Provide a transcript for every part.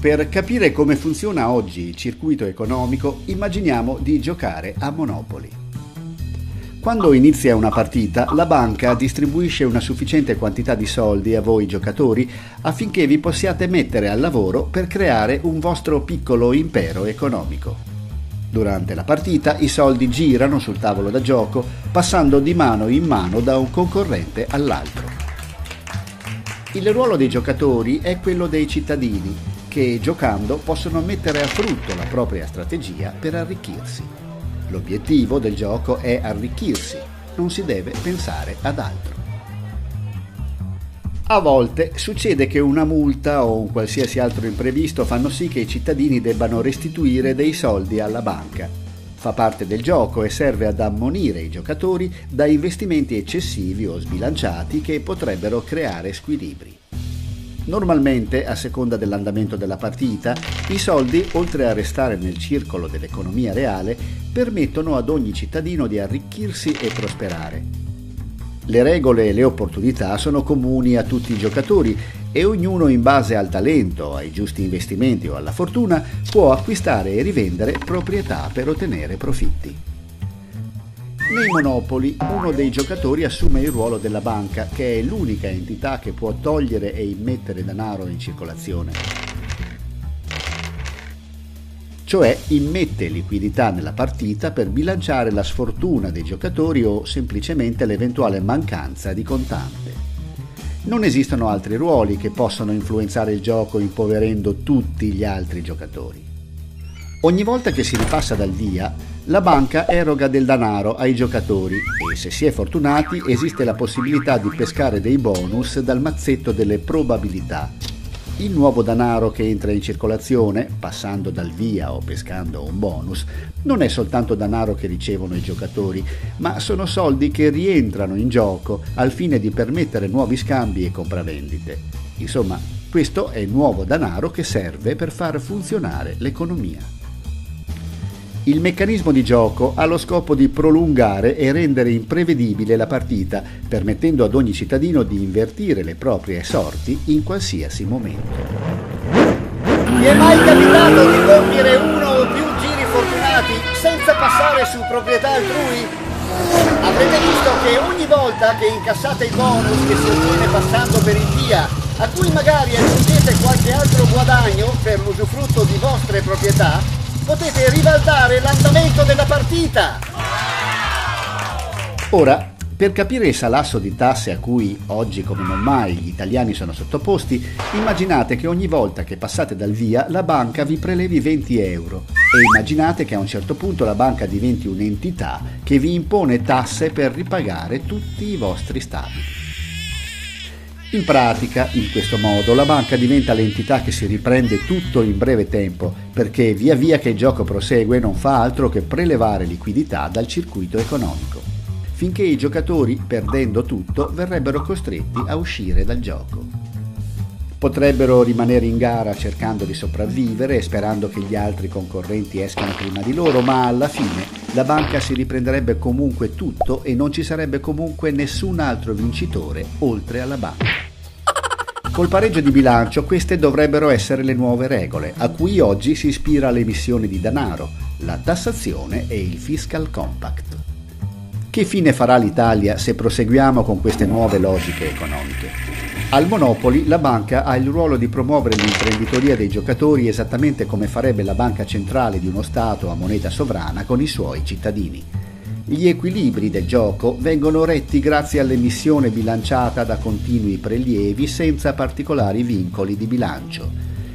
Per capire come funziona oggi il circuito economico, immaginiamo di giocare a Monopoli. Quando inizia una partita, la banca distribuisce una sufficiente quantità di soldi a voi giocatori affinché vi possiate mettere al lavoro per creare un vostro piccolo impero economico. Durante la partita i soldi girano sul tavolo da gioco, passando di mano in mano da un concorrente all'altro. Il ruolo dei giocatori è quello dei cittadini, che giocando possono mettere a frutto la propria strategia per arricchirsi. L'obiettivo del gioco è arricchirsi, non si deve pensare ad altro. A volte succede che una multa o un qualsiasi altro imprevisto fanno sì che i cittadini debbano restituire dei soldi alla banca. Fa parte del gioco e serve ad ammonire i giocatori da investimenti eccessivi o sbilanciati che potrebbero creare squilibri. Normalmente, a seconda dell'andamento della partita, i soldi, oltre a restare nel circolo dell'economia reale, permettono ad ogni cittadino di arricchirsi e prosperare. Le regole e le opportunità sono comuni a tutti i giocatori e ognuno in base al talento, ai giusti investimenti o alla fortuna può acquistare e rivendere proprietà per ottenere profitti. Nei Monopoli uno dei giocatori assume il ruolo della banca, che è l'unica entità che può togliere e immettere denaro in circolazione. Cioè immette liquidità nella partita per bilanciare la sfortuna dei giocatori o semplicemente l'eventuale mancanza di contante. Non esistono altri ruoli che possano influenzare il gioco impoverendo tutti gli altri giocatori. Ogni volta che si ripassa dal via, la banca eroga del denaro ai giocatori e se si è fortunati esiste la possibilità di pescare dei bonus dal mazzetto delle probabilità. Il nuovo denaro che entra in circolazione, passando dal via o pescando un bonus, non è soltanto denaro che ricevono i giocatori, ma sono soldi che rientrano in gioco al fine di permettere nuovi scambi e compravendite. Insomma, questo è il nuovo denaro che serve per far funzionare l'economia. Il meccanismo di gioco ha lo scopo di prolungare e rendere imprevedibile la partita, permettendo ad ogni cittadino di invertire le proprie sorti in qualsiasi momento. Vi è mai capitato di compiere uno o più giri fortunati senza passare su proprietà altrui? Avrete visto che ogni volta che incassate il bonus che si ottiene passando per il via, a cui magari aggiungete qualche altro guadagno per l'usufrutto di vostre proprietà, potete ribaltare l'andamento della partita. Ora, per capire il salasso di tasse a cui oggi come non mai gli italiani sono sottoposti, immaginate che ogni volta che passate dal via la banca vi prelevi 20 euro e immaginate che a un certo punto la banca diventi un'entità che vi impone tasse per ripagare tutti i vostri stabili. In pratica, in questo modo, la banca diventa l'entità che si riprende tutto in breve tempo, perché via via che il gioco prosegue non fa altro che prelevare liquidità dal circuito economico, finché i giocatori, perdendo tutto, verrebbero costretti a uscire dal gioco. Potrebbero rimanere in gara cercando di sopravvivere e sperando che gli altri concorrenti escano prima di loro, ma alla fine la banca si riprenderebbe comunque tutto e non ci sarebbe comunque nessun altro vincitore oltre alla banca. Col pareggio di bilancio queste dovrebbero essere le nuove regole, a cui oggi si ispira l'emissione di denaro, la tassazione e il fiscal compact. Che fine farà l'Italia se proseguiamo con queste nuove logiche economiche? Al Monopoli la banca ha il ruolo di promuovere l'imprenditoria dei giocatori esattamente come farebbe la banca centrale di uno Stato a moneta sovrana con i suoi cittadini. Gli equilibri del gioco vengono retti grazie all'emissione bilanciata da continui prelievi senza particolari vincoli di bilancio.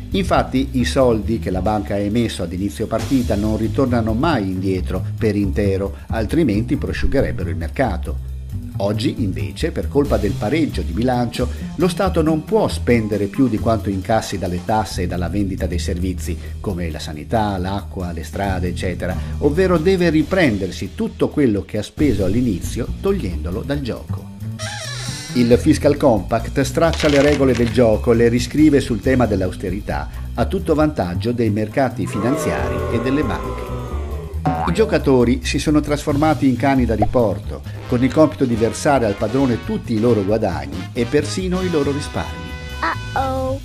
Infatti i soldi che la banca ha emesso ad inizio partita non ritornano mai indietro per intero, altrimenti prosciugherebbero il mercato. Oggi, invece, per colpa del pareggio di bilancio, lo Stato non può spendere più di quanto incassi dalle tasse e dalla vendita dei servizi, come la sanità, l'acqua, le strade, eccetera, ovvero deve riprendersi tutto quello che ha speso all'inizio togliendolo dal gioco. Il Fiscal Compact straccia le regole del gioco e le riscrive sul tema dell'austerità, a tutto vantaggio dei mercati finanziari e delle banche. I giocatori si sono trasformati in cani da riporto, con il compito di versare al padrone tutti i loro guadagni e persino i loro risparmi. Uh-oh.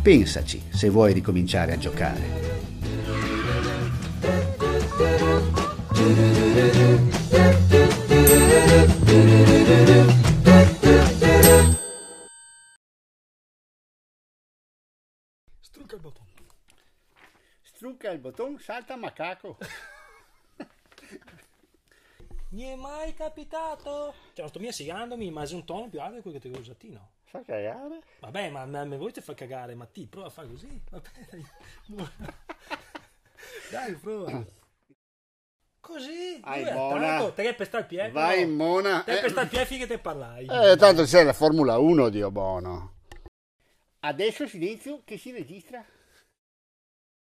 Pensaci se vuoi ricominciare a giocare. Strucca il bottone. Strucca il bottone, salta macaco. Mi è mai capitato? Cioè, sto mia sigandomi, ma è un tono più alto di quello che ti ho usato, no? Fa cagare. Vabbè, ma, ma, ma voi ti fa cagare, ma ti prova a fare così. Vabbè, dai. dai, prova. Così? Ai, Dove buona. attacco? Te che per stare il piede? Vai no? mona. Te Eh, per stare il piede finché te parlai. eh, tanto c'è la Formula 1, Dio buono. Adesso silenzio che si registra.